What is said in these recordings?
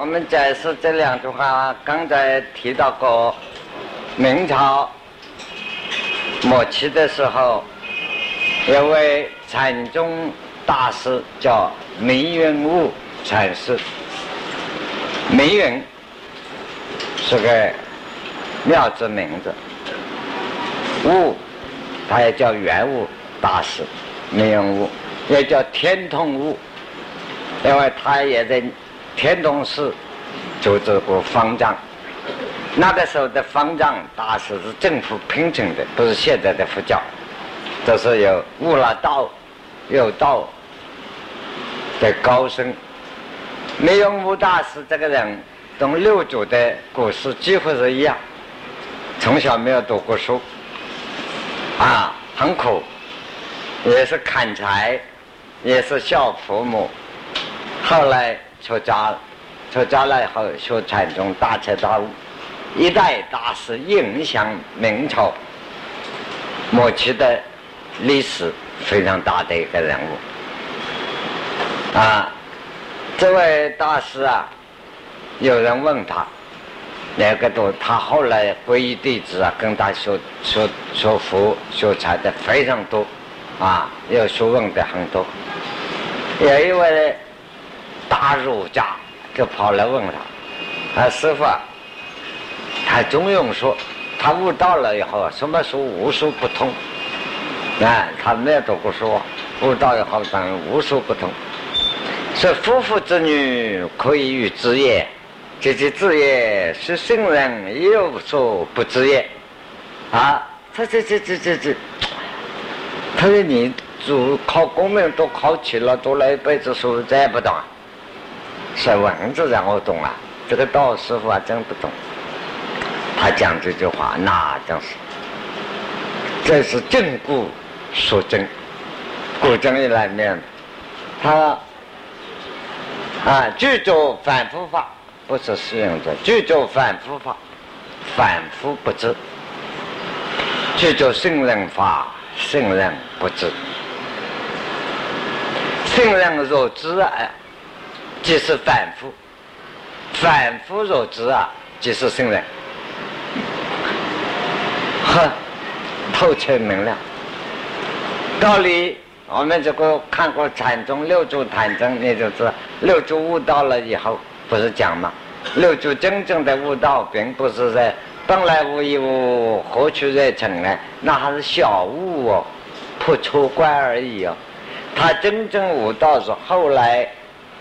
我们解释这两句话，刚才提到过，明朝末期的时候，有位禅宗大师叫梅云悟禅师。梅云是个妙字名字，悟他也叫圆悟大师，梅云悟也叫天通悟，因为他也在。天童寺组织过方丈，那个时候的方丈大师是政府聘请的，不是现在的佛教，都是有悟了道、有道的高僧。没有悟大师这个人，跟六祖的故事几乎是一样，从小没有读过书，啊，很苦，也是砍柴，也是孝父母，后来。出家，出家了以后学禅宗，大彻大悟，一代大师，影响明朝末期的历史非常大的一个人物。啊，这位大师啊，有人问他，那个都他后来皈依弟子啊，跟他学学学佛学禅的非常多，啊，有学问的很多，有一位。大儒家就跑来问他：“啊，师傅，他中庸说，他悟道了以后，什么书无书不通？啊，他没有读过书，悟道以后当然无书不通。说夫妇之女可以与之也，及其之也，是圣人有所不知也。啊，这这这这这这，他说你主考功名都考起了，读了一辈子书，再也不懂。”是文字让我懂了，这个道师傅还真不懂。他讲这句话，那真是，这是正故说真，古真一来面，他啊，具足反复法，不是适用者，具足反复法，反复不知；具足圣人法，圣人不知。圣人若知啊。即是反复，反复若知啊，即是圣人。呵，透彻明了。道理我们这个看过禅宗六祖坛宗，你就是六祖悟道了以后，不是讲吗？六祖真正的悟道，并不是在本来无一物，何处惹尘埃？那还是小悟哦，破出关而已哦。他真正悟道是后来。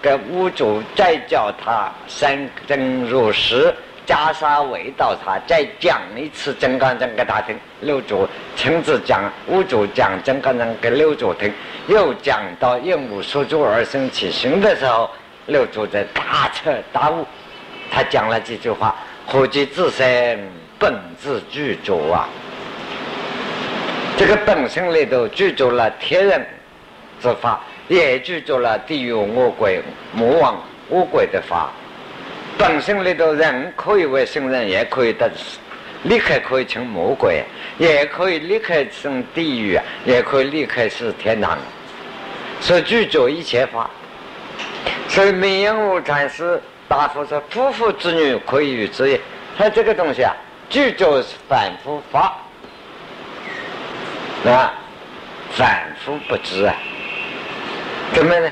给屋主再叫他三更入室，袈裟围到他，再讲一次《金刚经》给他听。六祖亲自讲，屋主讲《金刚经》给六祖听，又讲到应无所住而生起心的时候，六祖在大彻大悟。他讲了几句话：“何其自身本自具足啊！”这个本身里头具足了天人之法。也具足了地狱恶鬼、魔王、恶鬼的法。本身里头人可以为圣人，也可以得立刻可以成魔鬼，也可以立刻成地狱，也可以立刻是天堂。所以具足一切法。所以名言无禅师答复说：“夫妇之女可以与之也。”他这个东西啊，具足反复法，啊，反复不知啊。怎么呢？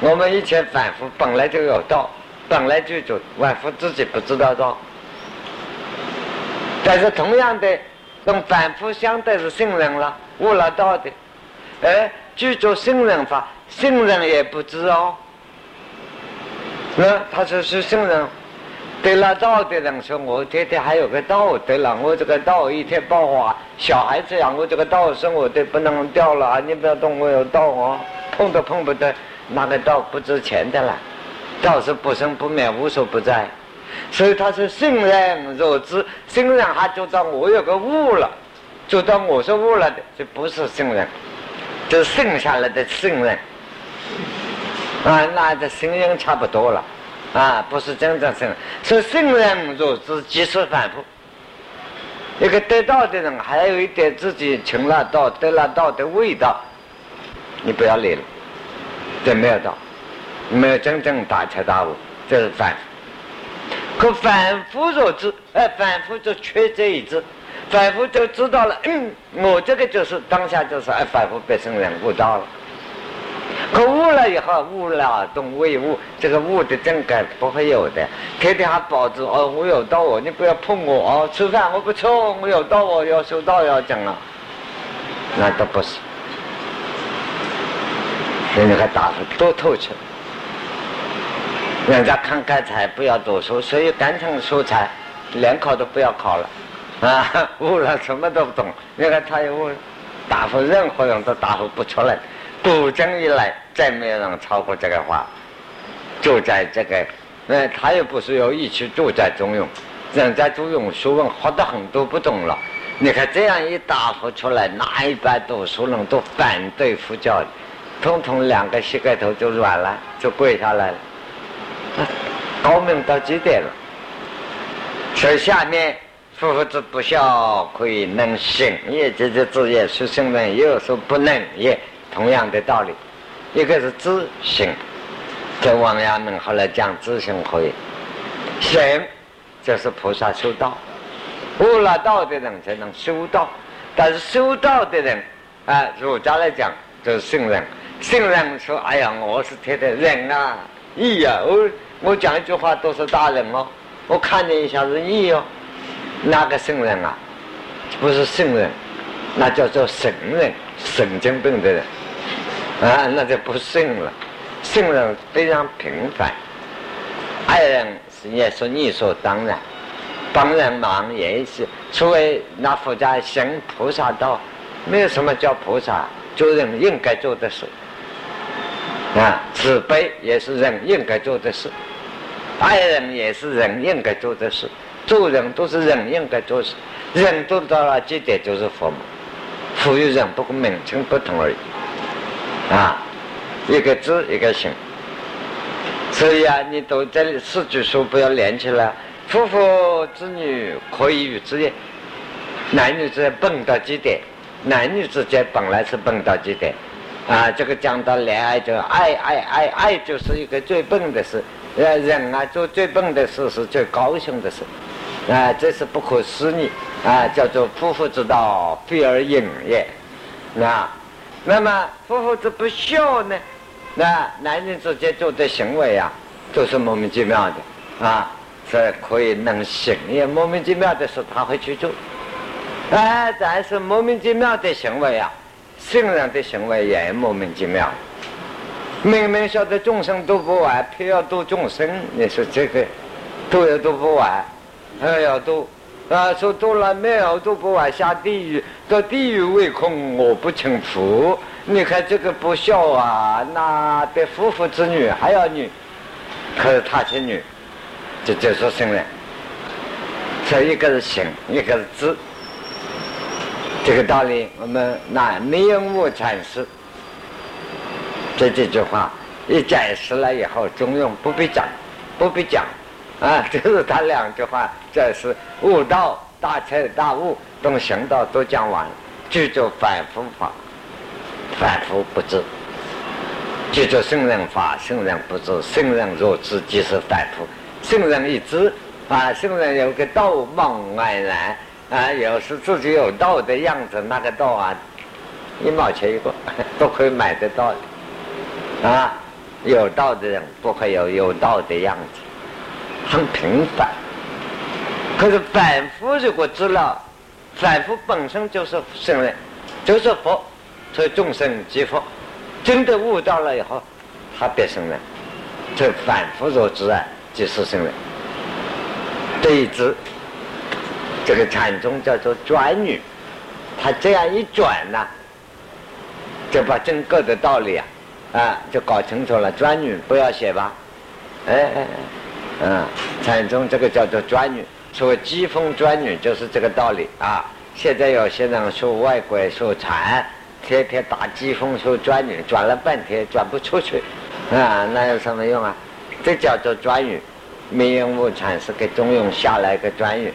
我们以前反复本来就有道，本来就就反复自己不知道道。但是同样的，跟反复相对是圣人了，悟了道的，哎，具足圣人法，圣人也不知哦。那他说是圣人，得了道的人说，我天天还有个道得了，我这个道一天爆发，小孩子养我这个道生我的不能掉了，你不要动我有道哦。碰都碰不得，那个道不值钱的了，道是不生不灭，无所不在。所以他是圣人若知，圣人还知道我有个悟了，知道我是悟了的，这不是圣人，就是剩下来的圣人。啊，那这声音差不多了，啊，不是真正圣人。所以圣人若知，即是反复。一个得道的人，还有一点自己成了道，得了道的味道。你不要理了，这没有道，没有真正大彻大悟，这是反。可反复若知，哎，反复就缺这一知，反复就知道了。嗯，我这个就是当下就是哎，反复变成人悟道了。可悟了以后，悟了懂未悟，这个悟的正感不会有的。天天还保持哦，我有道哦，你不要碰我哦。吃饭我不吃，我有道哦，要修道要讲了，那都不是。人家还打的多透彻，人家看开才不要读书，所以单纯书才，连考都不要考了，啊，悟了什么都不懂。你看他又答复任何人都答复不出来。古今以来，再没有人超过这个话。住在这个，那他又不是有意去住在中庸，人家中庸学问学得很多不懂了。你看这样一答复出来，哪一般读书人都反对佛教的，通通两个膝盖头就软了，就跪下来了。高明到极点了。所以下面夫子不孝，可以能行也，这些字也是圣人，有说不能也。同样的道理，一个是知行，在王阳明后来讲知行可以，行就是菩萨修道，悟了道的人才能修道，但是修道的人啊，儒家来讲就是圣人，圣人说：“哎呀，我是天天人啊，义呀，我我讲一句话都是大人哦，我看你一下是义哦，那个圣人啊，不是圣人，那叫做神人，神经病的人。”啊，那就不信了。信任非常平凡，爱人是也是理所当然，帮人忙也是。除非那佛家行菩萨道，没有什么叫菩萨，做人应该做的事。啊，慈悲也是人应该做的事，爱人也是人应该做的事，做人都是人应该做事。人做到了极点就是佛嘛，佛与人不过名称不同而已。啊，一个字一个行，所以啊，你读这四句书不要连起来。夫妇子女可以与之业，男女之间蹦到极点，男女之间本来是蹦到极点。啊，这个讲到恋爱，就爱爱爱爱，就是一个最笨的事。呃，人啊，做最笨的事是最高兴的事。啊，这是不可思议啊，叫做夫妇之道，非而隐也。啊。那么夫妇之不孝呢？那男人之间做的行为啊，都是莫名其妙的啊，这可以能行也莫名其妙的事他会去做，哎，但是莫名其妙的行为啊，圣人的行为也莫名其妙。明明晓得众生都不完，偏要度众生，你说这个度也度不完，还要度。啊，说多了没有都不往下地狱，到地狱为空，我不轻浮。你看这个不孝啊，那比夫妇之女还要女，可是他是女，这就是圣人。这一个是行，一个是知。这个道理，我们拿名物阐释。这几句话一解释了以后，中庸不必讲，不必讲。啊，就是他两句话，这是悟道大彻大悟，懂行道都讲完，记住反复法，反复不知；记住圣人法，圣人不知，圣人若知即是反复。圣人一知，啊，圣人有个道梦安然，啊，有时自己有道的样子，那个道啊，一毛钱一个 都可以买得到的，啊，有道的人不会有有道的样子。很平凡，可是反复如果知了，反复本身就是圣人，就是佛，所以众生即佛。真的悟到了以后，他变圣人。这反复若知啊，即是圣人。这一知，这个禅宗叫做转语，他这样一转呢，就把整个的道理啊，啊，就搞清楚了。转语不要写吧，哎哎哎。嗯，禅宗这个叫做转语，所谓疾风转语就是这个道理啊。现在有些人说外国说禅，天天打疾风说转语，转了半天转不出去，啊，那有什么用啊？这叫做转语。明云悟禅是给中庸下来个转语，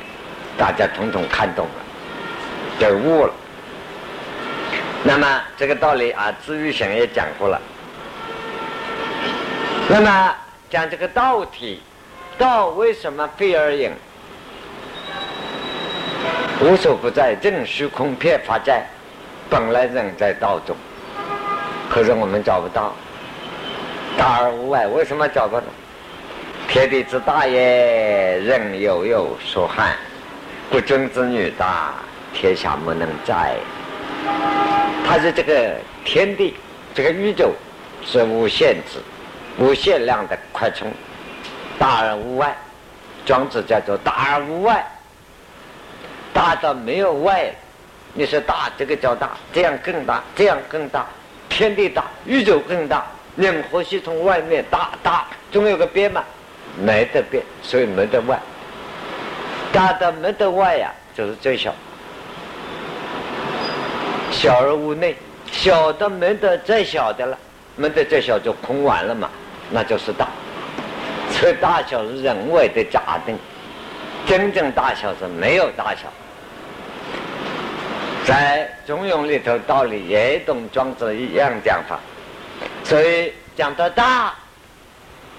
大家统统看懂了，就悟了。那么这个道理啊，至于行也讲过了。那么讲这个道体。道为什么非而隐？无所不在，正虚空遍法在，本来人在道中，可是我们找不到。大而无外，为什么找不到？天地之大也，人悠悠所憾。不争之女大，天下莫能载。他是这个天地，这个宇宙是无限制、无限量的快充，大而无外。庄子叫做大而无外。大到没有外，你说大，这个叫大，这样更大，这样更大，天地大，宇宙更大，任何系统外面大大，总有个边嘛，没得边，所以没得外。大的没得外呀，就是最小，小而无内，小的没得再小的了，没得再小就空完了嘛，那就是大。所以大小是人为的假定。真正大小是没有大小，在《中庸》里头道理也同庄子一样讲法，所以讲到大，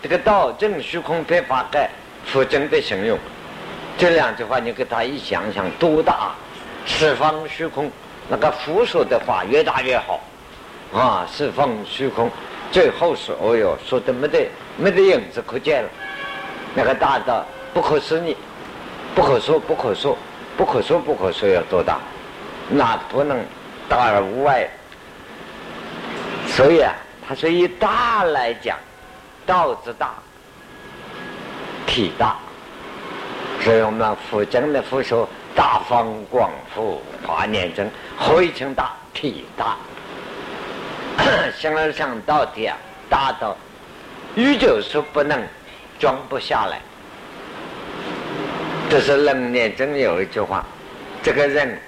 这个道正虚空非法盖，复真的形容，这两句话你给他一想想多大，四方虚空那个佛说的话越大越好，啊，四方虚空，最后是哦哟，说的没得没得影子可见了，那个大到不可思议。不可说，不可说，不可说，不可说，要多大？那不能大而无外。所以啊，他说以大来讲，道之大，体大。所以我们佛经的佛说大方广佛华严真，何以称大？体大。形而上到底啊，大到宇宙是不能装不下来。这是楞严中有一句话：这个人，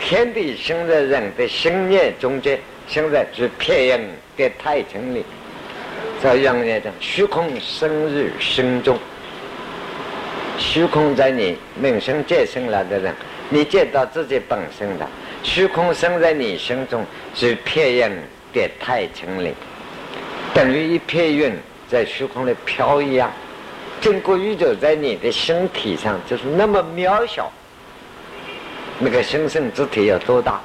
天地生在人的心念中间，生在是偏人的太清里。在楞严中，虚空生于心中，虚空在你命生见生了的人，你见到自己本身的虚空生在你心中，是偏应的太清里，等于一片云在虚空里飘一样。整个宇宙在你的身体上就是那么渺小，那个神圣之体有多大？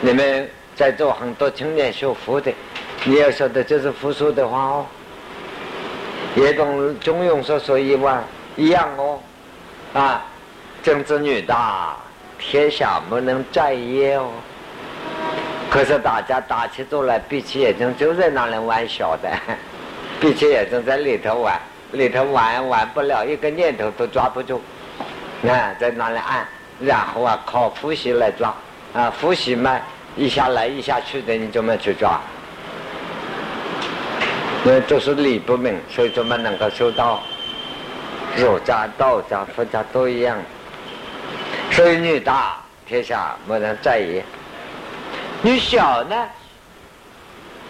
你们在座很多青年学佛的，你要说的就是佛说的话哦，也同中庸所说一万一样哦，啊，政治女大，天下不能再也哦。可是大家打起坐来，闭起眼睛就在那里玩小的，闭起眼睛在里头玩。里头玩玩不了，一个念头都抓不住，啊，在那里按，然后啊靠呼吸来抓，啊呼吸慢，一下来一下去的，你怎么去抓？那都是理不明，所以怎么能够修道？儒家、道家、佛家都一样，所以女大天下没人在意，你小呢，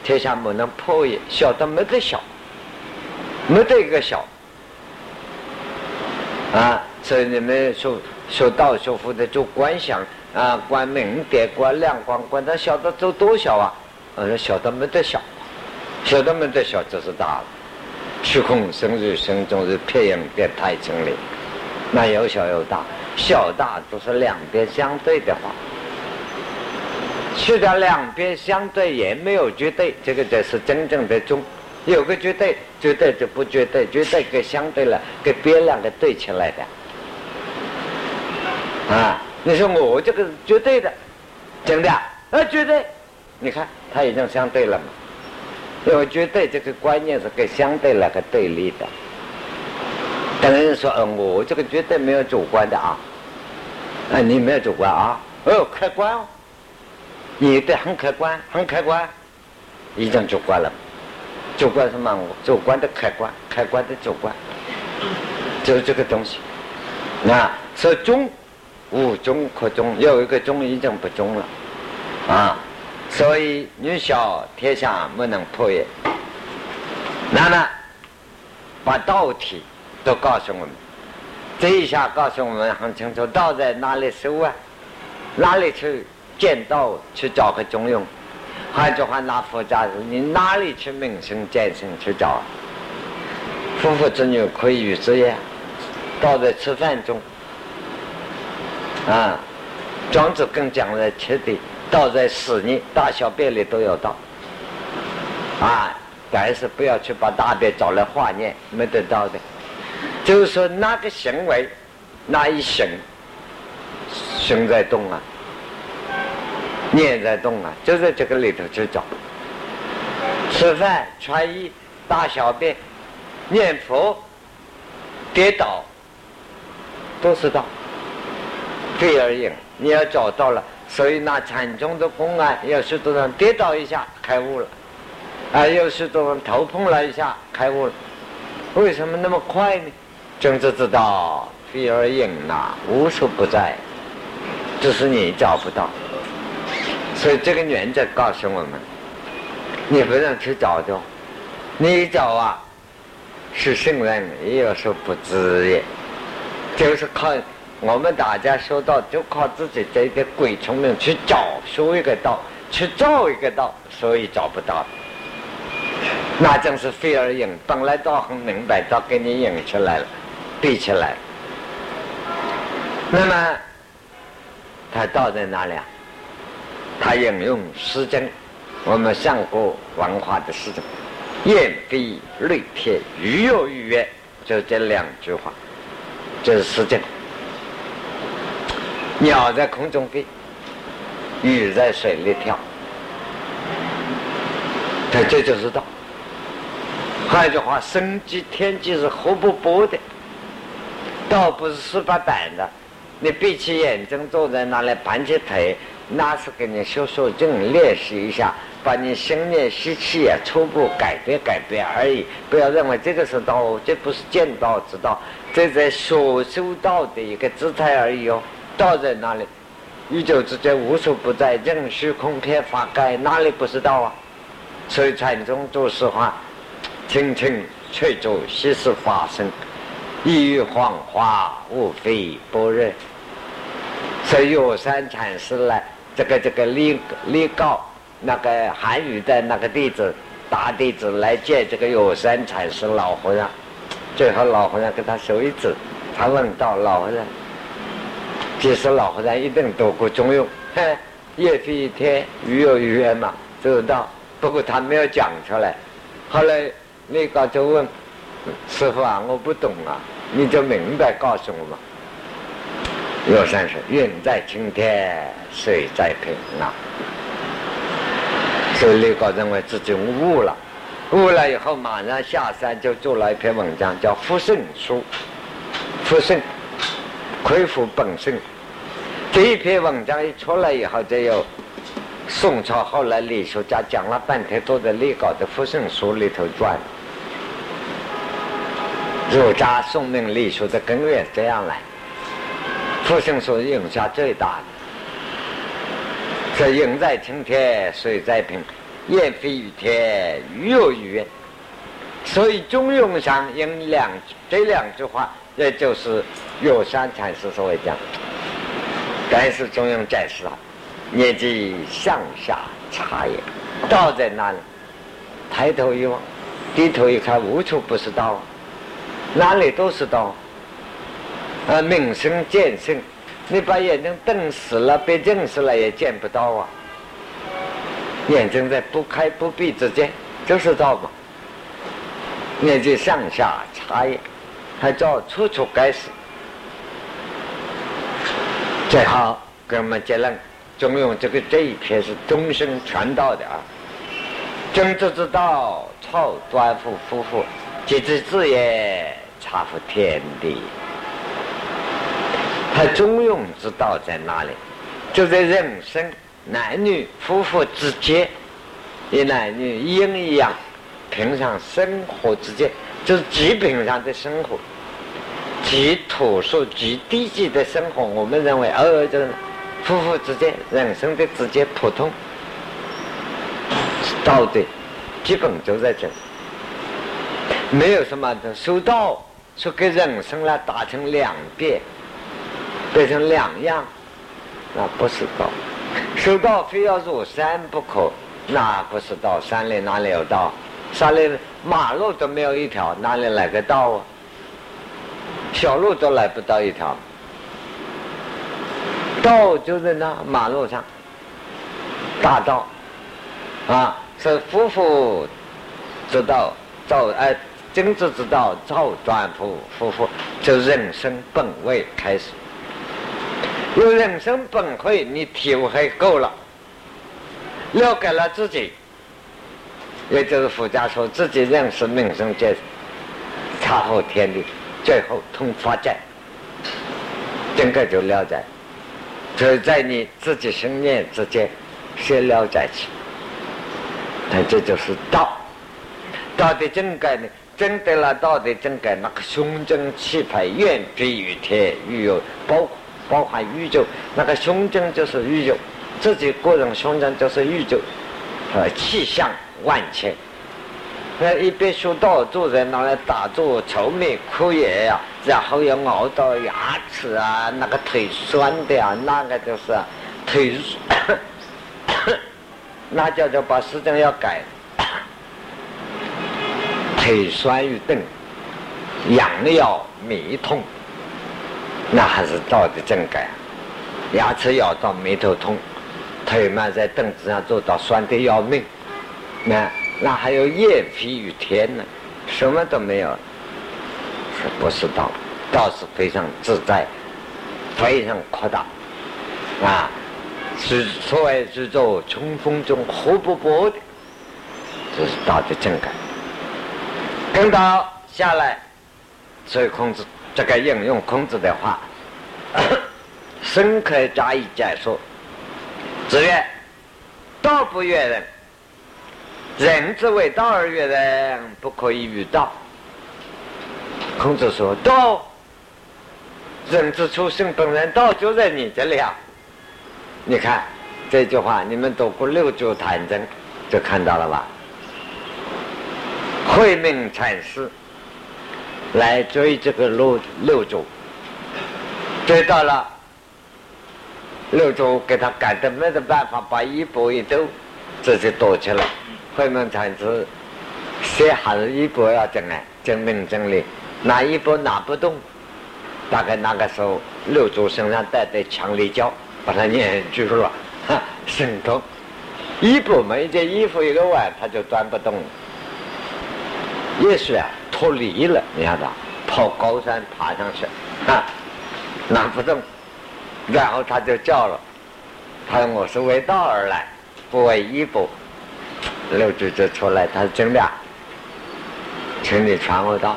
天下没人破也，小的没得小。没得一个小啊，所以你们修修道修佛的就观想啊，观明点，观亮光，观它小的都多小啊？呃，小的没得小，小的没得小，就是大了。虚空生日生中是偏影变太清里，那有小有大，小大都是两边相对的话，去掉两边相对也没有绝对，这个才是真正的中。有个绝对，绝对就不绝对，绝对跟相对了，跟别两个对起来的。啊，你说我这个是绝对的，真的啊，绝对，你看它已经相对了嘛。因为绝对这个观念是跟相对那个对立的。等于说，嗯，我这个绝对没有主观的啊，啊，你没有主观啊，哦，客观哦，你的很客观，很客观，已经主观了。主观什么？主观的客观，客观的主观，就是这个东西。那说中，无中可中，有一个中已经不中了，啊！所以女小天下不能破也。那么把道体都告诉我们，这一下告诉我们很清楚，道在哪里收啊？哪里去见道？去找个中庸？换句话，拿佛家说，你哪里去明心见性去找？夫妇之女可以与之言，道在吃饭中。啊，庄子更讲了切的，道在屎里、大小便里都有道。啊，但是不要去把大便找来化念，没得道的。就是说，那个行为，那一行，心在动啊，念在动啊，就在这个里头去找。吃饭、穿衣、大小便、念佛、跌倒，都是道。飞而言，你要找到了，所以那禅宗的公案，有许多人跌倒一下开悟了，啊，有许多人头碰了一下开悟了，为什么那么快呢？政治知道非而影呐，无处不在，只是你找不到。所以这个原则告诉我们，你不能去找的，你一找啊，是圣人也有时候不知也，就是靠我们大家说道，就靠自己这一点鬼聪明去找修一个道，去造一个道，所以找不到。那正是飞而影，本来道很明白，道给你引出来了。闭起来，那么他道在哪里啊？他引用《诗经》，我们上古文化的诗经，“燕飞绿天，鱼有鱼跃”，就这两句话，这是《诗经》。鸟在空中飞，鱼在水里跳，他这就是道。换句话，生机天机是活不搏的。倒不是十八般的，你闭起眼睛坐在那里盘起腿，那是给你修修正练习一下，把你心念习气啊初步改变改变而已。不要认为这个是道，这不是见道之道，这在所修道的一个姿态而已哦。道在哪里？宇宙之间无所不在，任虚空天法盖，哪里不是道啊？所以禅宗做实话，清清翠竹悉是法身。一语谎话，无非般若。所以有山禅师呢，这个这个立立告那个韩语的那个弟子大弟子来见这个有山禅师老和尚，最后老和尚给他手一指，他问道：“老和尚，其实老和尚一定读过《中庸》，嘿，夜飞一天，鱼有鱼缘嘛，知道。不过他没有讲出来。后来那个就问师傅啊，我不懂啊。”你就明白告诉我们，乐山说：“云在青天，水在平啊。”所以李高认为自己悟了，悟了以后马上下山就做了一篇文章，叫《复圣书》。复圣，恢复本圣。这一篇文章一出来以后，就有宋朝后来理学家讲了半天，都在李稿的《复圣书》里头转。儒家宋明理学的根源这样来，复生书影响最大的，这云在青天，水在平，雁飞于天，鱼有鱼。所以中庸上用两这两句话，也就是有山禅师所谓讲。但是中庸解释了，念即上下差也，道在哪里？抬头一望，低头一看，无处不是道。哪里都是道，啊，明生见生，你把眼睛瞪死了，被认识了也见不到啊。眼睛在不开不闭之间，就是道嘛。年纪上下差异，还叫处处该死。最好给我们结论，中庸这个这一篇是终身传道的啊。政治之道，操端夫夫妇，皆之自也。察乎天地，他中庸之道在哪里？就在人生男女夫妇之间，一男女一阴一阳，平常生活之间，就是极平常的生活，极朴素、极低级的生活。我们认为，哦，就是夫妇之间人生的之间普通道德，基本就在这里，没有什么的修道。说给人生来打成两遍，变成两样，那不是道。修道非要入山不可，那不是道。山里哪里有道？山里马路都没有一条，哪里来个道啊？小路都来不到一条，道就在那马路上，大道。啊，是夫妇之道，造哎，君子之道，造转夫夫妇，就人生本位开始。有人生本会，你体会够了，了解了自己，也就是佛家说自己认识命生界，差后天地，最后通发展，整个就了解，就在你自己心念之间先了解起，那这就是道。道的真改呢，真得了道的真改，那个胸襟气派，远比于天，宇有包。包含宇宙，那个胸襟就是宇宙，自己个人胸襟就是宇宙，呃，气象万千。那一边修道，坐在那里打坐、愁眉苦眼呀，然后要熬到牙齿啊，那个腿酸的啊，那个就是腿，那叫做把时间要改，腿酸欲顿，痒要眉痛。那还是道的正改，牙齿咬到眉头痛，腿嘛在凳子上坐到酸的要命，那那还有夜疲与天呢，什么都没有，是不是道？道是非常自在，非常扩大，啊，是所谓是做冲锋中活不搏的，这是道的正改。跟到下来，所以孔子。这个引用孔子的话，深刻加以解说。子曰：“道不悦人，人之为道而悦人，不可以与道。”孔子说：“道，人之初性本然，道就在你这里啊！你看这句话，你们读过六祖坛经就看到了吧？慧命禅师。”来追这个六六祖，追到了，六祖给他赶的没得办法，把衣钵一抖，自己躲起来。慧能禅师写还是衣钵要整哎，证明整理，拿衣钵拿不动。大概那个时候，六祖身上带的强力胶，把他粘住了，哈，神通。衣钵嘛，一件衣服一个碗，他就端不动了。也是啊。脱离了，你看他，跑高山爬上去，啊，拿不动，然后他就叫了，他说我是为道而来，不为衣钵。六祖就出来，他说真的，请你传我道，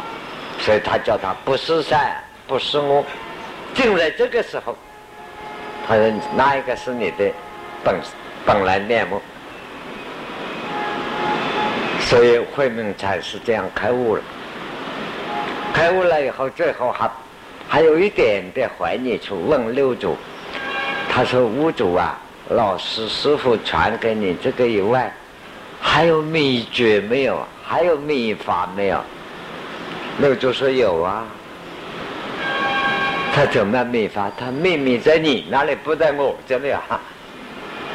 所以他叫他不是善，不是恶。就在这个时候，他说哪一个是你的本本来面目？所以慧命禅师这样开悟了。开悟了以后，最后还还有一点点怀念处，问六祖，他说：“五祖啊，老师师傅传给你这个以外，还有秘诀没有？还有秘法没有？”六祖说：“有啊。”他怎么秘法？他秘密在你那里，不在我这里啊。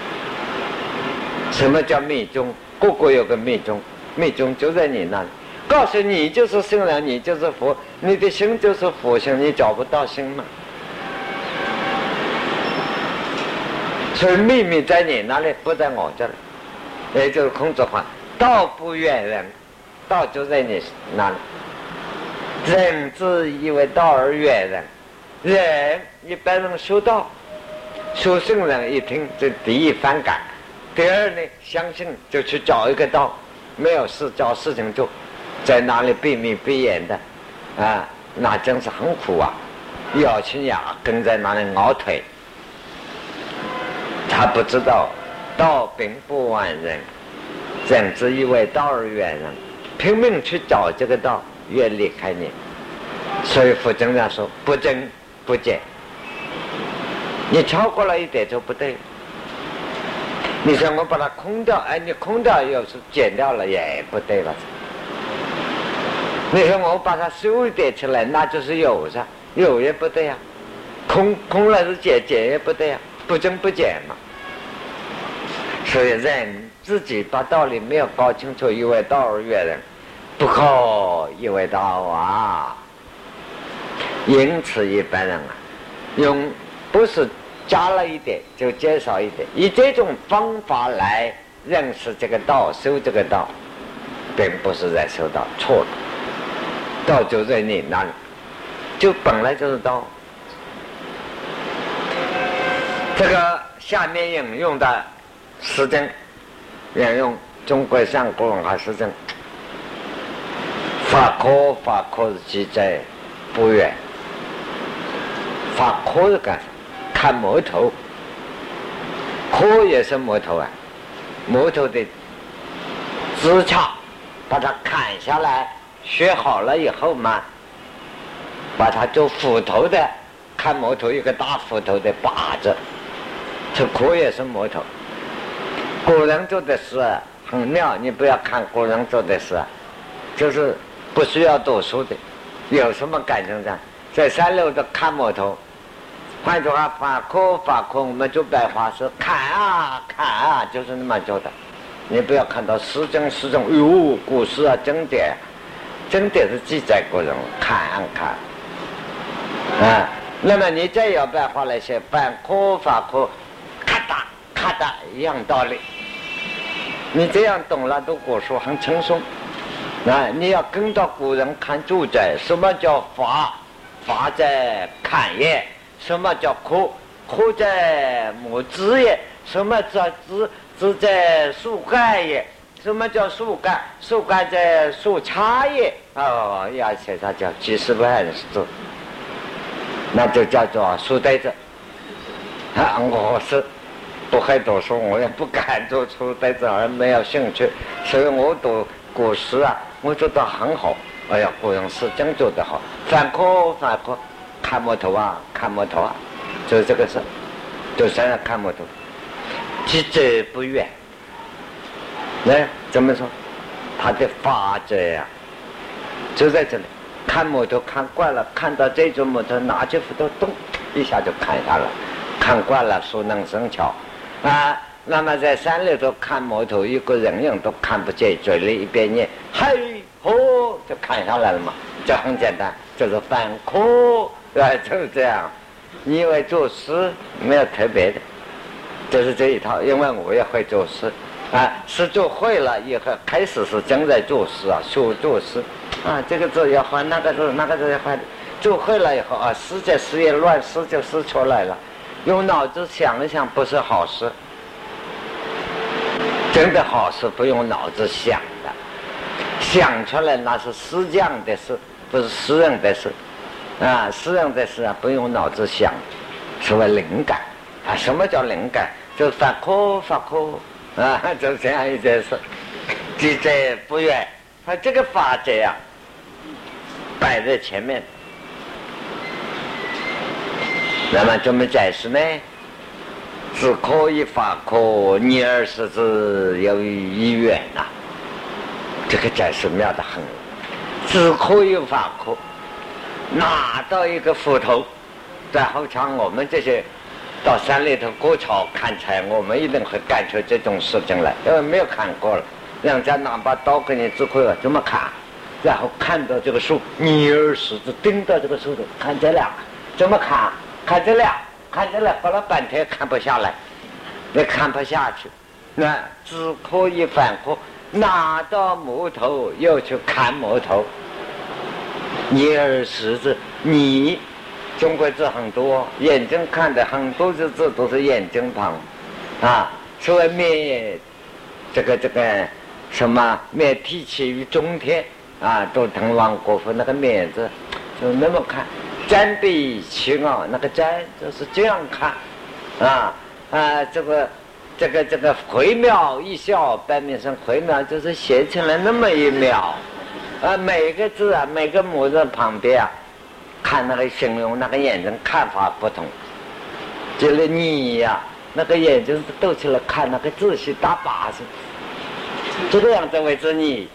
什么叫密宗？个个有个密宗，密宗就在你那里。告诉你就是圣人，你就是佛，你的心就是佛心，你找不到心吗？所以秘密在你那里，不在我这里。也就是孔子话：“道不远人，道就在你那里。人自以为道而远人，人一般人修道，修圣人一听这第一反感，第二呢相信就去找一个道，没有事找事情做。”在那里闭眉闭眼的，啊，那真是很苦啊！咬青牙根在那里熬腿，他不知道道并不完人，人之以为道而远人，拼命去找这个道，越离开你。所以佛经上说不增不减，你超过了一点就不对。你说我把它空掉，哎，你空掉又是减掉了，也不对了。你说我把它收一点起来，那就是有噻，有也不对呀，空空了是减，减也不对呀，不增不减嘛。所以人自己把道理没有搞清楚，以为道而悦人，不可以为道啊！因此，一般人啊，用不是加了一点就减少一点，以这种方法来认识这个道、修这个道，并不是在修道，错了。道就在你那里，就本来就是道。这个下面引用的诗经，引用中国上古文化诗经，法科法科记载不远。法科是干啥？看木头，科也是木头啊，木头的枝杈，把它砍下来，削好了以后嘛，把它做斧头的，看木头一个大斧头的把子。这可也是木头，古人做的事很妙。你不要看古人做的事，就是不需要读书的，有什么感情的？在三楼的看木头，换句话，法科法科，我们做白话是砍啊砍啊，就是那么做的。你不要看到诗经诗中，哟，古诗啊，经典，经典是记载古人砍砍，啊，那么你再要白话来写反科法科。他的一样道理，你这样懂了，读古书很轻松。啊，你要跟着古人看住宅，什么叫法？法在坎也。什么叫枯？枯在木枝也。什么叫枝？枝在树干也。什么叫树干？树干在树杈也。哦，要写它叫几十万字，那就叫做书呆子。啊，我是。不会读书，我也不敢读书，对这儿没有兴趣，所以我读古诗啊，我觉得很好。哎呀，古人诗真做得好，反课反课，看木头啊，看木头啊，就是这个事，就想要看木头，记者不远。来，怎么说？他的法则呀，就在这里。看木头看惯了，看到这种木头，拿起斧头咚一下就砍下了。看惯了，熟能生巧。啊，那么在山里头看木头，一个人影都看不见，嘴里一边念“嘿吼”就砍下来了嘛，就很简单，就是反科，啊，就是这样。你以为作诗没有特别的，就是这一套。因为我也会作诗，啊，诗作会了以后，开始是正在作诗啊，学作诗，啊，这个字要换，那个字那个字要换，做会了以后啊，诗在诗也乱，诗就诗出来了。用脑子想一想，不是好事。真的好事不用脑子想的，想出来那是诗匠的事，不是诗人的事。啊，诗人的事啊，不用脑子想，所谓灵感啊。什么叫灵感？就发科发科啊，就这样一件事。记者不远，他这个法则呀，摆在前面。那么怎么解释呢？只可以法可，逆而是之有一远呐。这个解释妙得很。只可以法可，拿到一个斧头，在后场我们这些到山里头割草砍柴，我们一定会干出这种事情来，因为没有砍过了。人家拿把刀给你只可以这么砍，然后看到这个树，逆而识之，盯到这个树头，看这俩怎么砍。看这俩，看这俩，搞了半天看不下来，也看不下去，那只可以反复拿到木头又去砍木头。你而识字，你中国字很多，眼睛看的很多的字都是眼睛旁，啊，所谓面，这个这个什么面提起于中天啊，都滕王国父那个面字，就那么看。瞻比其奥，那个瞻就是这样看，啊啊，这个这个这个回妙一笑，半面生回妙就是写成了那么一秒，啊，每个字啊，每个模字旁边啊，看那个形容那个眼睛看法不同，就是你呀，那个眼睛斗起来看那个字是大把子，就这样子为之你，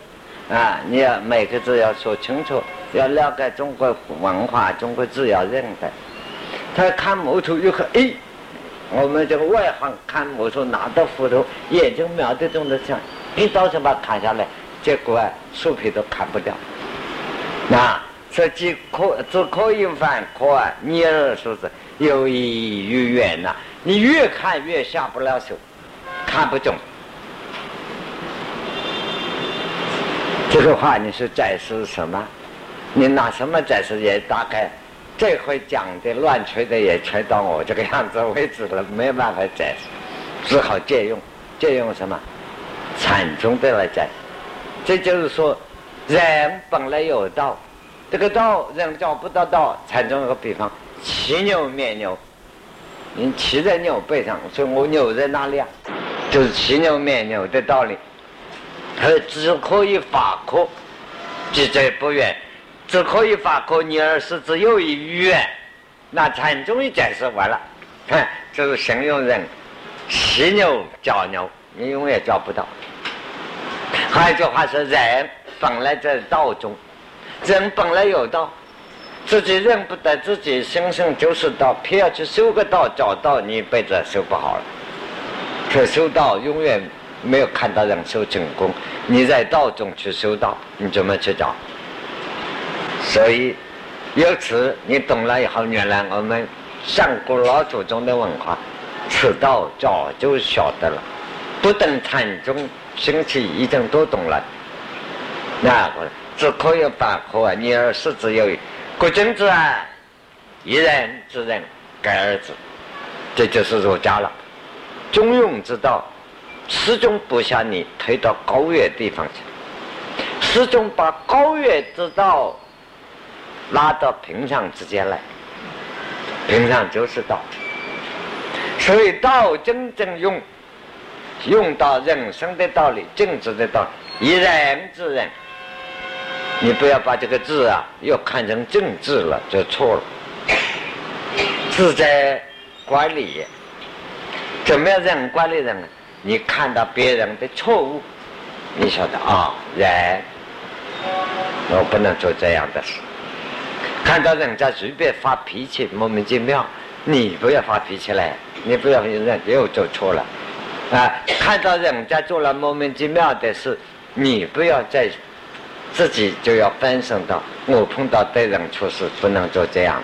啊，你要每个字要说清楚。要了解中国文化，中国字要认得。他看木头又看，哎，我们这个外行看木头，拿到斧头，眼睛瞄得中的像，一刀就把它砍下来，结果啊，树皮都砍不掉。那这既可只可以反可啊，你儿说是有意于远呐，你越看越下不了手，看不懂。这个话你是解释什么？你拿什么展示？也大概这回讲的乱吹的也吹到我这个样子为止了，没有办法解释，只好借用，借用什么？禅宗的来解。这就是说，人本来有道，这个道人找不到道。禅宗有个比方，骑牛灭牛，你骑在牛背上，所以我牛在哪里啊？就是骑牛灭牛的道理。他只可以法科，即在不远；只可以法科，你而是只有一远。那禅宗一解释完了，看就是形容人犀牛叫牛，你永远叫不到。还有一句话是：人本来在道中，人本来有道，自己认不得自己心性就是道，偏要去修个道，找道，你一辈子修不好了。可修道永远没有看到人修成功，你在道中去修道，你怎么去找？所以由此你懂了以后，原来我们上古老祖宗的文化，此道早就晓得了，不等禅宗。兴起已经都懂了，那只可以反驳啊！你儿是只有余国君子啊，一人之人，盖儿子，这就是儒家了。中庸之道，始终不向你推到高远地方去，始终把高远之道拉到平常之间来。平常就是道，所以道真正用。用到人生的道理、政治的道理，以人治人，你不要把这个字啊又看成政治了，就错了。是在管理，怎么样人管理人呢？你看到别人的错误，你晓得啊，人我不能做这样的事。看到人家随便发脾气，莫名其妙，你不要发脾气来，你不要人又做错了。啊，看到人家做了莫名其妙的事，你不要再自己就要反省到，我碰到对人处事不能做这样。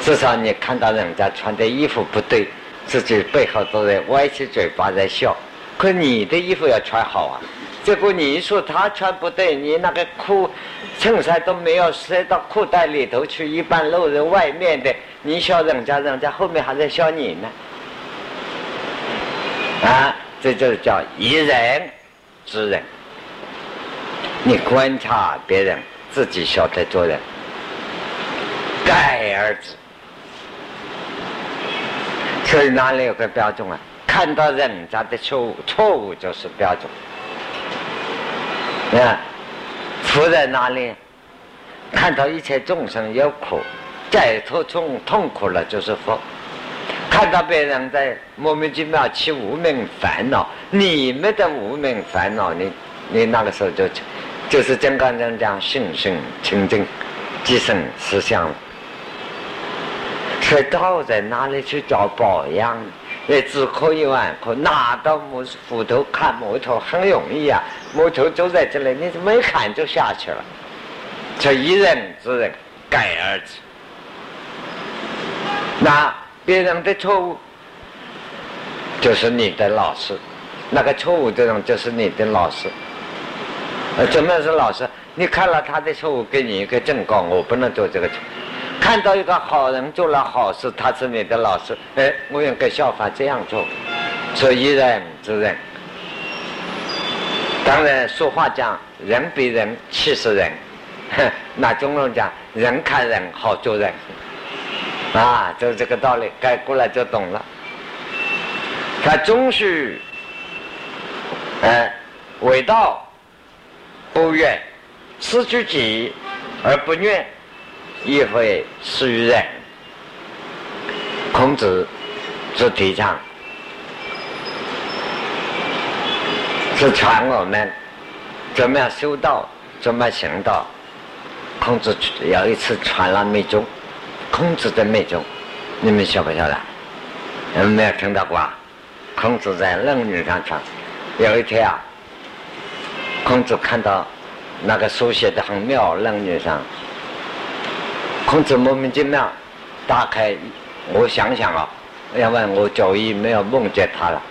至少你看到人家穿的衣服不对，自己背后都在歪起嘴巴在笑。可你的衣服要穿好啊，结果你一说他穿不对，你那个裤衬衫都没有塞到裤袋里头去，一半露在外面的，你笑人家，人家后面还在笑你呢。啊，这就叫以人之人。你观察别人，自己晓得做人。盖而止。所以哪里有个标准啊？看到人家的错误，错误就是标准。啊，福在哪里？看到一切众生有苦，解脱从痛苦了，就是福。看到别人在莫名其妙起无名烦恼，你们的无名烦恼，你你那个时候就就是金刚经讲心性清净，即生实相了。所以道在哪里去找保养？也只可以玩，可拿到木斧头砍木头很容易啊，木头就在这里，你没砍就下去了。这一人之人，改而止。那。别人的错误就是你的老师，那个错误的人就是你的老师。呃，怎么是老师？你看了他的错误，给你一个正告，我不能做这个错。看到一个好人做了好事，他是你的老师，哎，我应该效法这样做。所以人之人，当然说话讲人比人气死人，那中人讲人看人好做人。啊，就这个道理，改过来就懂了。他终须，哎，为道不怨，失去己而不怨，亦会施于人。孔子是提倡，是传我们怎么样修道，怎么行道。孔子有一次传了密宗。孔子的美中，你们晓不晓得？你们没有听到过？孔子在论语上传，有一天啊，孔子看到那个书写的很妙，论语上，孔子莫名其妙打开，我想想啊，要问我早已没有梦见他了，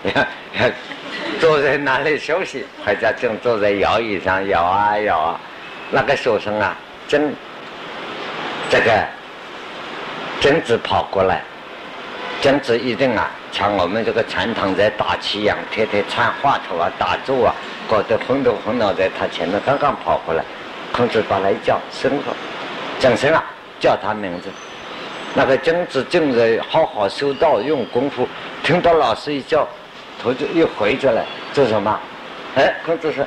坐在那里休息，还在正坐在摇椅上摇啊摇啊，那个学生啊，真这个曾子跑过来，曾子一定啊，像我们这个禅堂在打气一样，天天穿话头啊，打坐啊。搞得昏头昏脑，在他前面刚刚跑过来，孔子把他一叫，生了，讲生啊，叫他名字。那个君子正在好好修道用功夫，听到老师一叫，头就又回着来，做什么？哎，孔子说：“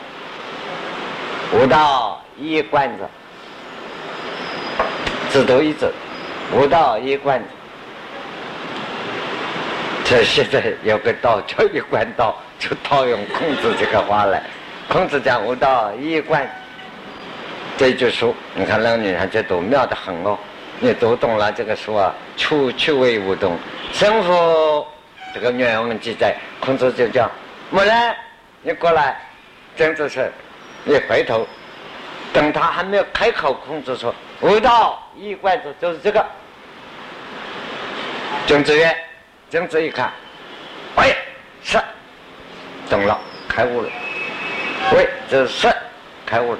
吾道一贯子，指头一指，吾道一贯子。”这现在有个道叫一贯道。就套用孔子这个话来，孔子讲“无道一贯”，这句书，你看那女孩子读妙得很哦。你读懂了这个书啊，趣趣味无动，生父这个原文记载，孔子就讲：“木兰，你过来。”曾子说：“你回头。”等他还没有开口，孔子说：“无道一贯子，就是这个。”曾子曰：“曾子一看，哎，是。”懂了，开悟了。喂，这是开悟了。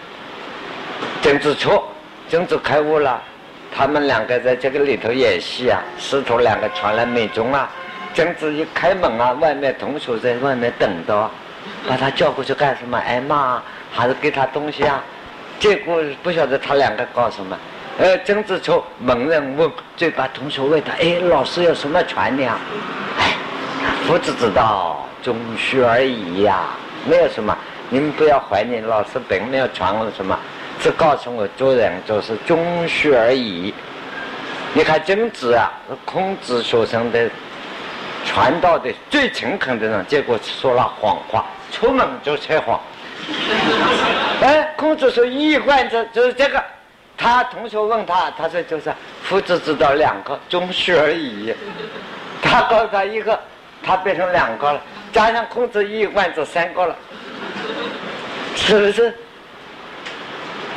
曾子错，曾子开悟了。他们两个在这个里头演戏啊，师徒两个传来美中啊。曾子一开门啊，外面同学在外面等着，把他叫过去干什么？挨骂啊还是给他东西啊？结果不晓得他两个搞什么。呃，曾子错，门人问，就把同学问他：哎，老师有什么传的啊？哎，夫子之道。中虚而已呀，没有什么。你们不要怀疑，老师并没有传我什么，只告诉我做人就是忠恕而已。你看曾子啊，孔子学生的传道的最诚恳的人，结果说了谎话，出门就扯谎。哎，孔子说一贯着就是这个。他同学问他，他说就是夫子知道两个忠恕而已。他告诉他一个，他变成两个了。加上孔子一贯就三个了，是不是？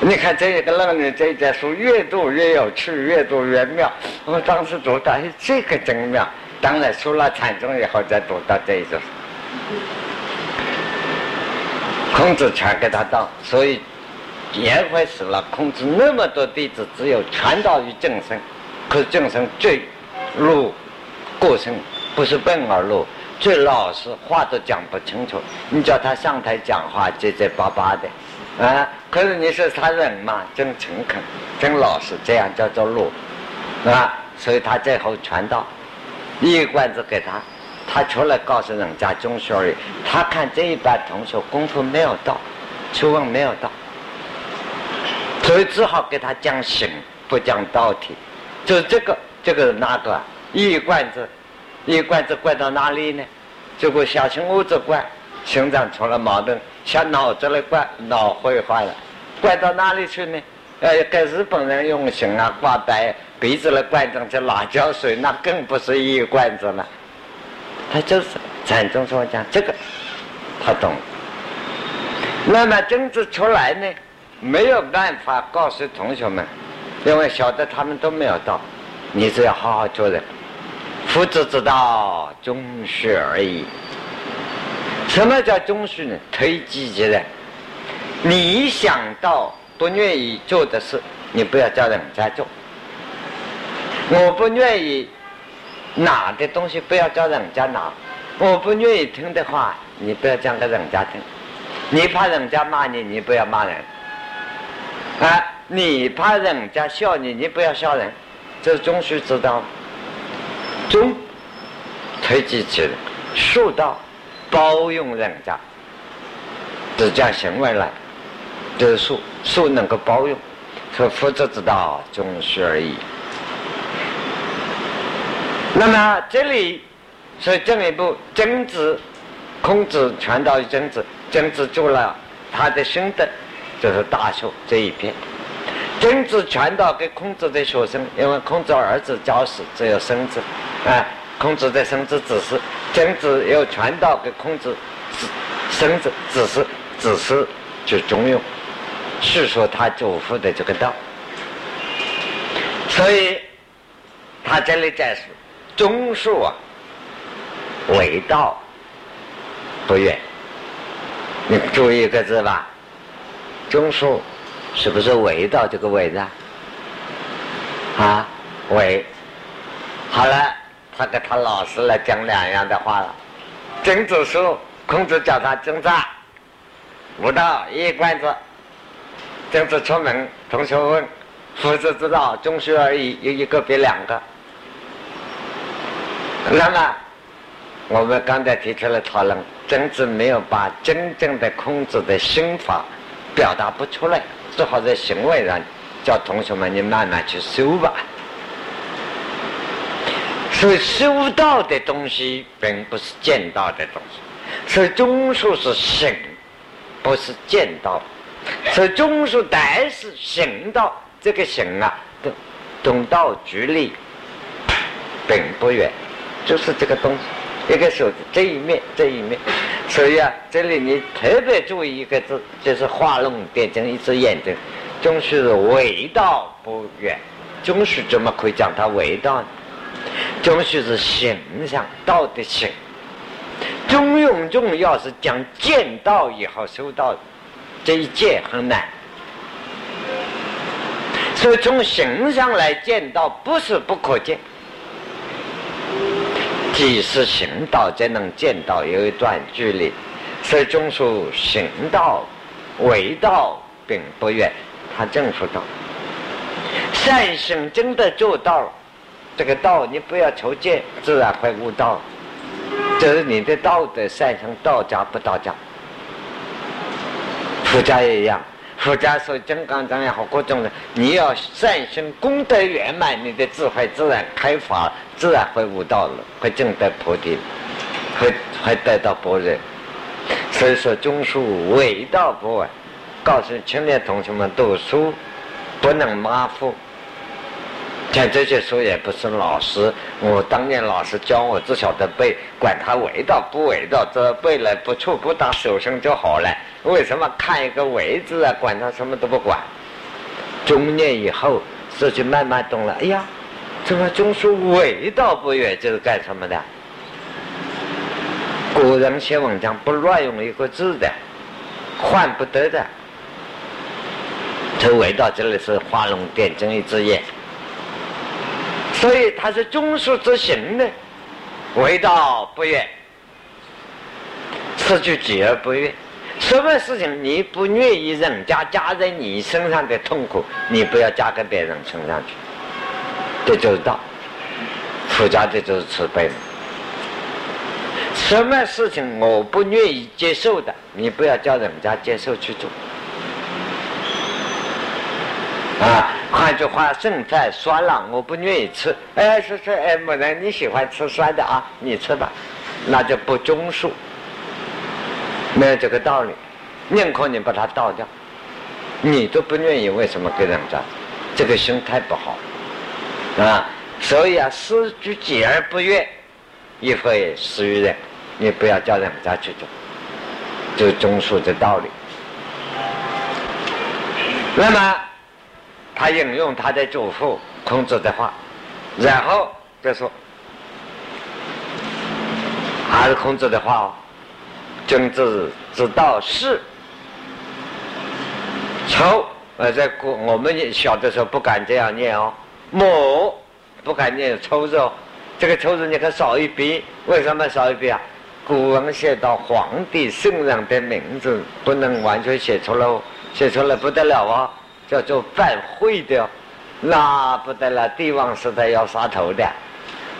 你看这一个论语这一节书越读越有趣，越读越妙。我们当时读到，哎，这个真妙。当然，出了禅宗以后再读到这一种。孔子传给他道，所以颜回死了。孔子那么多弟子，只有传道于正生，可是正生最入过生，不是笨而入。最老实，话都讲不清楚。你叫他上台讲话，结结巴巴的，啊！可是你说他人嘛，真诚恳，真老实，这样叫做路，啊！所以他最后传道，一罐子给他，他出来告诉人家中学而已。他看这一班同学功夫没有到，学问没有到，所以只好给他讲行，不讲道体。就这个，这个那个，一罐子。一罐子灌到哪里呢？结果小心屋子灌，心脏出了矛盾；像脑子里怪，脑坏坏了。怪到哪里去呢？呃，跟日本人用刑啊，挂白鼻子的怪上去辣椒水，那更不是一罐子了。他就是禅宗说讲这个，他懂。那么政治出来呢，没有办法告诉同学们，因为晓得他们都没有到，你只要好好做人。夫子之道，终须而已。什么叫终须呢？推己及人。你想到不愿意做的事，你不要叫人家做。我不愿意拿的东西，不要叫人家拿。我不愿意听的话，你不要讲给人家听。你怕人家骂你，你不要骂人。啊，你怕人家笑你，你不要笑人。这是终须之道。中推己及人，恕道包容人家，是讲行为来，就是恕恕能够包容，说夫子之道，终须而已。那么这里是进一步，曾子、孔子传道于曾子，曾子做了他的心得，就是大学这一篇。曾子传道给孔子的学生，因为孔子儿子教死，只有孙子。啊，孔子的孙子子是曾子又传道给孔子，子孙子子是子是就中庸，是说他祖父的这个道。所以他这里在说，中恕啊，为道不远。你注意一个字吧，中恕是不是为道这个为的？啊，为。好了，他跟他老师来讲两样的话了。曾子说，孔子叫他曾子，悟道一贯子。曾子出门，同学问：“夫子之道，中学而已，有一个比两个。”那么，我们刚才提出了讨论，曾子没有把真正的孔子的心法表达不出来，只好在行为上叫同学们你慢慢去修吧。所以修道的东西并不是见到的东西，所以中术是行，不是见到。所以中术但是行道，这个行啊，东东道距离并不远，就是这个东西，一个手指这一面这一面。所以啊，这里你特别注意一个字，就是画龙点睛，一只眼睛。中术是为道不远，中术怎么可以讲它为道呢？中须是形象道的形，中庸重要是讲见道以后修道，这一戒很难。所以从形上来见道不是不可见，即使行道才能见到有一段距离。所以中说行道为道并不远，他正说道，善行真的做到了。这个道，你不要求见，自然会悟道。这是你的道德善行，道家不道家。佛家也一样，佛家说金刚藏也好，各种的，你要善行功德圆满，你的智慧自然开发，自然会悟道了，会证得菩提，会会得到般若。所以说，中书为道不晚，告诉青年同学们读书不能马虎。像这些书也不是老师，我当年老师教我只晓得背，管他味道不味道，这背了不错不打手声就好了。为什么看一个“为”字啊？管他什么都不管。中年以后，自己慢慢懂了。哎呀，这个中书味道不远，这是干什么的？古人写文章不乱用一个字的，换不得的。这味道这里是画龙点睛一只眼。所以他是中恕之行呢，为道不悦，此句己而不愿。什么事情你不愿意人家加在你身上的痛苦，你不要加给别人身上去，这就是道。佛家的就是慈悲。什么事情我不愿意接受的，你不要叫人家接受去做。啊，换句话，剩菜酸了，我不愿意吃。哎，说说，哎，某人你喜欢吃酸的啊，你吃吧，那就不中恕，没有这个道理。宁可你把它倒掉，你都不愿意，为什么给人家？这个心态不好啊。所以啊，施居己而不悦，亦会施于人。你不要叫人家去做，就中恕这道理。那么。他引用他的祖父孔子的话，然后就说，还是孔子的话哦。君子之道是抽，呃，在古我们小的时候不敢这样念哦，母不敢念抽字哦。这个抽字你可少一笔，为什么少一笔啊？古人写到皇帝圣人的名字，不能完全写出来哦，写出来不得了啊。叫做犯讳的，那不得了！帝王时代要杀头的，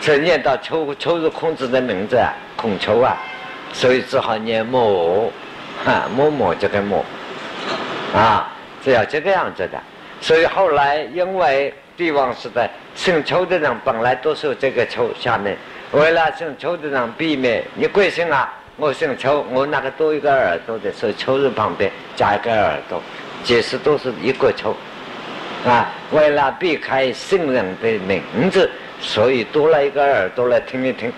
所以念到秋秋是孔子的名字，孔丘啊，所以只好念某，哈某某这个某，啊，是要这个样子的。所以后来因为帝王时代姓丘的人本来都是这个丘下面，为了姓丘的人避免你贵姓啊，我姓丘，我那个多一个耳朵的，所以丘字旁边加一个耳朵。解释都是一个抽，啊，为了避开圣人的名字，所以多了一个耳朵来听一听，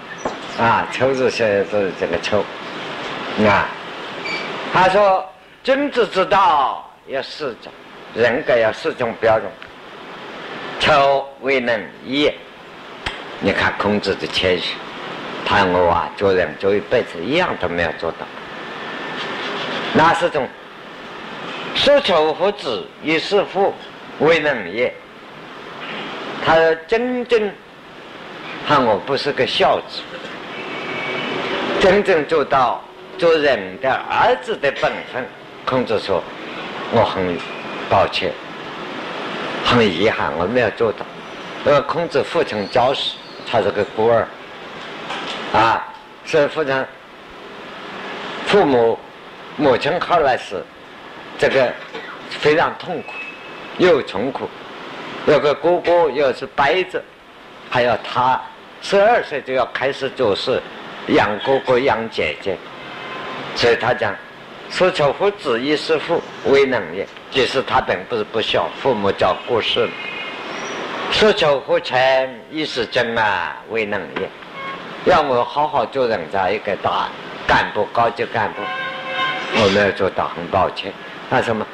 啊，抽字写的是这个抽，啊，他说君子之道要四种，人格要四种标准。丑未能一。你看孔子的谦虚，他我啊做人做一辈子一样都没有做到。那是种？是仇和子也是父未能也。他真正看我不是个孝子，真正做到做人的儿子的本分。孔子说：“我很抱歉，很遗憾，我没有做到。”呃，孔子父亲教死，他是个孤儿，啊，所以父亲父母母亲后来是这个非常痛苦，又穷苦，有个哥哥又是白子，还要他十二岁就要开始做事，养哥哥养姐姐，所以他讲。所求乎子以是父为能也，其实他并不是不孝，父母早过世了。所求乎臣以是真啊为能也，让我好好做人家一个大干部、高级干部，我没有做到，很抱歉。那什么？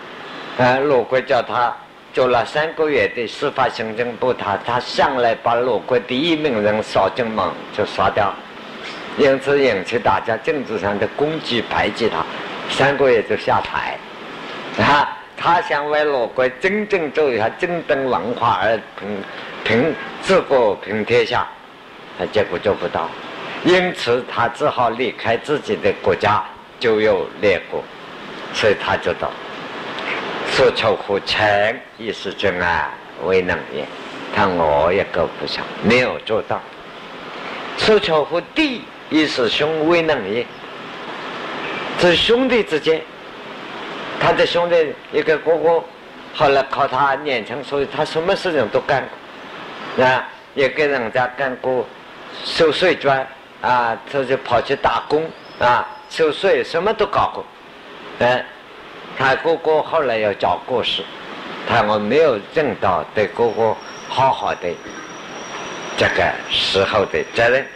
呃，鲁国叫他做了三个月的司法行政部，他他上来把鲁国第一名人邵正猛就杀掉，因此引起大家政治上的攻击排挤他。三个月就下台，啊，他想为鲁国真正做一下正等文化而平平治国平天下，他结果做不到，因此他只好离开自己的国家，就有列国，所以他就道：所求乎臣亦是真啊，为能也。他我也够不上，没有做到。所求乎弟亦是兄为能也。是兄弟之间，他的兄弟一个哥哥，后来靠他年轻，所以他什么事情都干过，啊，也给人家干过收税捐，啊，他就跑去打工，啊，收税什么都搞过，嗯，他哥哥后来要找故事，他我没有尽到对哥哥好好的这个时候的责任。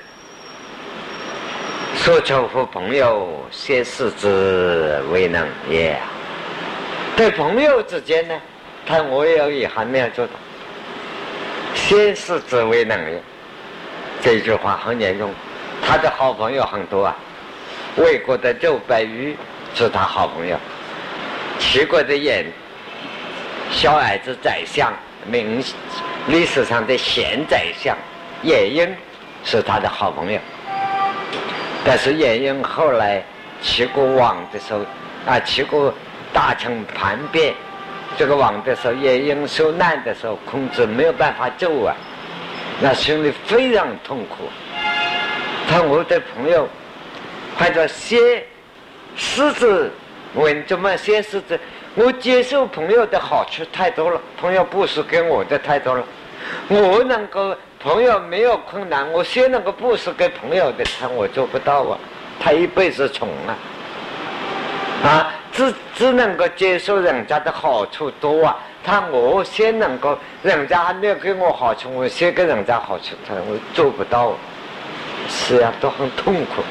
所求乎朋友，先视之为能也。对朋友之间呢，他我也有遗憾没有做到。先视之为能也，这句话很严重。他的好朋友很多啊，魏国的周白瑜是他好朋友，齐国的颜小矮子宰相，明历史上的贤宰相晏婴是他的好朋友。但是晏婴后来齐国亡的时候，啊，齐国大臣叛变，这个亡的时候，晏婴受难的时候，孔子没有办法救啊，那心里非常痛苦。他我的朋友，或者先狮子问怎么先狮子？我接受朋友的好处太多了，朋友不是给我的太多了，我能够。朋友没有困难，我先能够布施给朋友的，他我做不到啊，他一辈子穷啊，啊，只只能够接受人家的好处多啊，他我先能够，人家还没有给我好处，我先给人家好处，他我做不到啊，是啊，都很痛苦，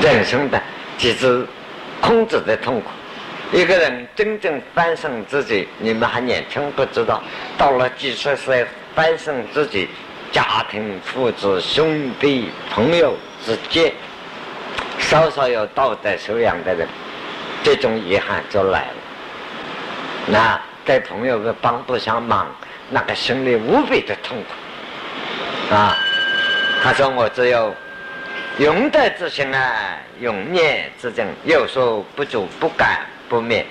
人生的其实孔子的痛苦。一个人真正翻身自己，你们还年轻不知道，到了几十岁。翻身自己，家庭、父子、兄弟、朋友之间，稍稍有道德修养的人，这种遗憾就来了。那对朋友的帮不上忙，那个心里无比的痛苦。啊，他说：“我只有勇德之心啊，勇念之正，有所不足，不敢不灭，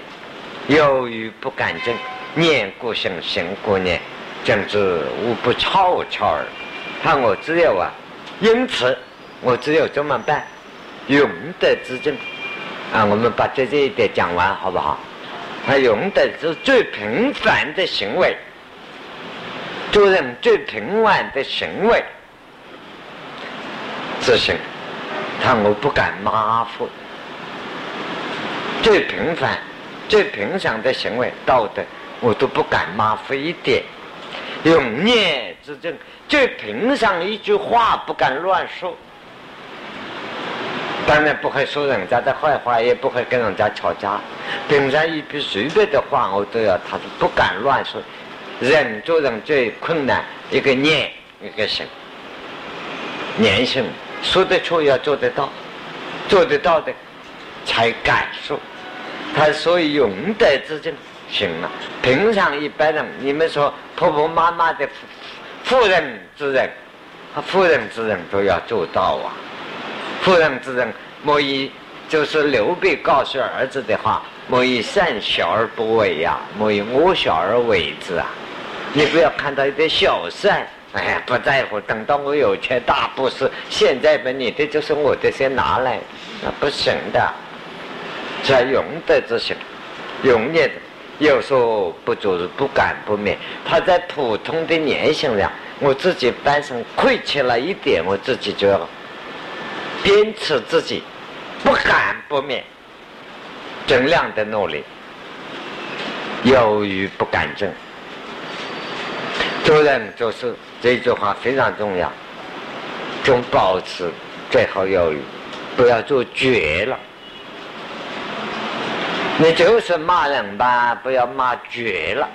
有余不敢正，念故行，行故念。”政治无不悄悄儿，看我只有啊，因此我只有这么办，勇德之正啊，我们把这这一点讲完好不好？他勇德是最平凡的行为，做人最平凡的行为，执行，他我不敢马虎，最平凡、最平常的行为道德，我都不敢马虎一点。用念之正，最平常一句话不敢乱说。当然不会说人家的坏话，也不会跟人家吵架。平常一句随便的话，我都要，他是不敢乱说。人做人最困难，一个念，一个行。念性说得出，要做得到，做得到的才敢说。他所以勇德之正行了。平常一般人，你们说婆婆妈妈的妇人之仁，妇人之仁都要做到啊。妇人之仁，莫以就是刘备告诉儿子的话：莫以善小而不为呀，莫以恶小而为之啊。你不要看到一点小善，哎呀，不在乎。等到我有钱大布施，现在把，你的就是我的，先拿来，那不行的。在用德之行，永远，有时候不就是不敢不免。他在普通的年行上，我自己半生亏欠了一点，我自己就要。坚持自己，不敢不灭，尽量的努力，犹豫不敢争。做人做事这句话非常重要，总保持最好犹豫，不要做绝了。你就是骂人吧，不要骂绝了。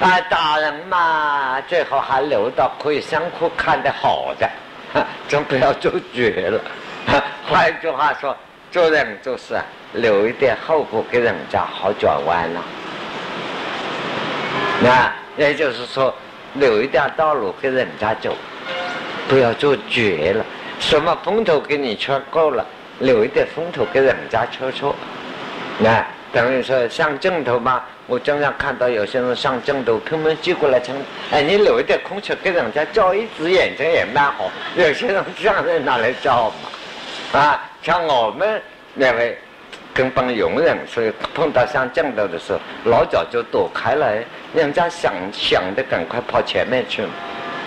啊，打人嘛，最好还留到可以相互看得好的。总不要做绝了。换一句话说，做人就是留一点后果给人家，好转弯了。那也就是说，留一点道路给人家走，不要做绝了。什么风头给你吹够了，留一点风头给人家吹吹。那等于说上镜头嘛。我经常看到有些人上镜头，拼命挤过来称，哎，你留一点空气给人家照一只眼睛也蛮好。有些人这样在哪里照嘛？啊，像我们两位跟帮佣人，所以碰到上镜头的时候，老早就躲开了。人家想想的赶快跑前面去，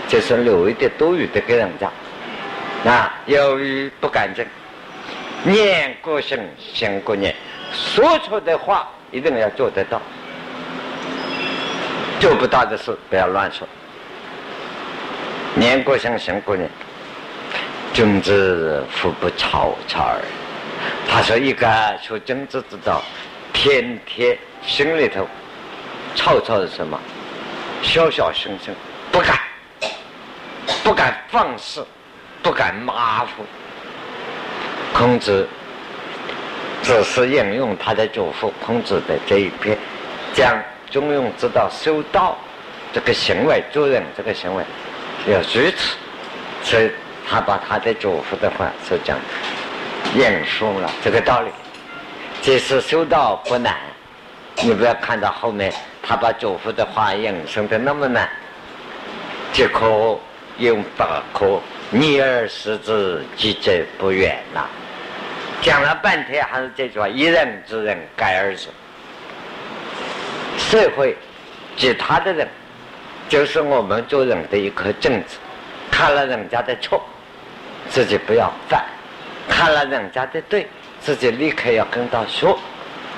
就是留一点多余的给人家。啊，由于不敢正，念过行，行过念，说出的话一定要做得到。做不到的事不要乱说。年过行，行过年，君子福不超超耳。他说：“一个学君子之道，天天心里头吵吵的什么？小小声声，不敢，不敢放肆，不敢马虎。”孔子只是引用他的祖父孔子的这一篇，讲。中庸之道，修道这个行为，做人这个行为要如此，所以他把他的祖父的话是讲引述了这个道理。即使修道不难，你不要看到后面他把祖父的话引申的那么难，即可用百科逆而视之，即则不远了。讲了半天还是这句话：一人之人，改而止。社会其他的人，就是我们做人的一颗种子。看了人家的错，自己不要犯；看了人家的对，自己立刻要跟他说。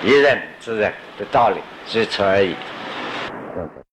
一人之人的道理，如此而已。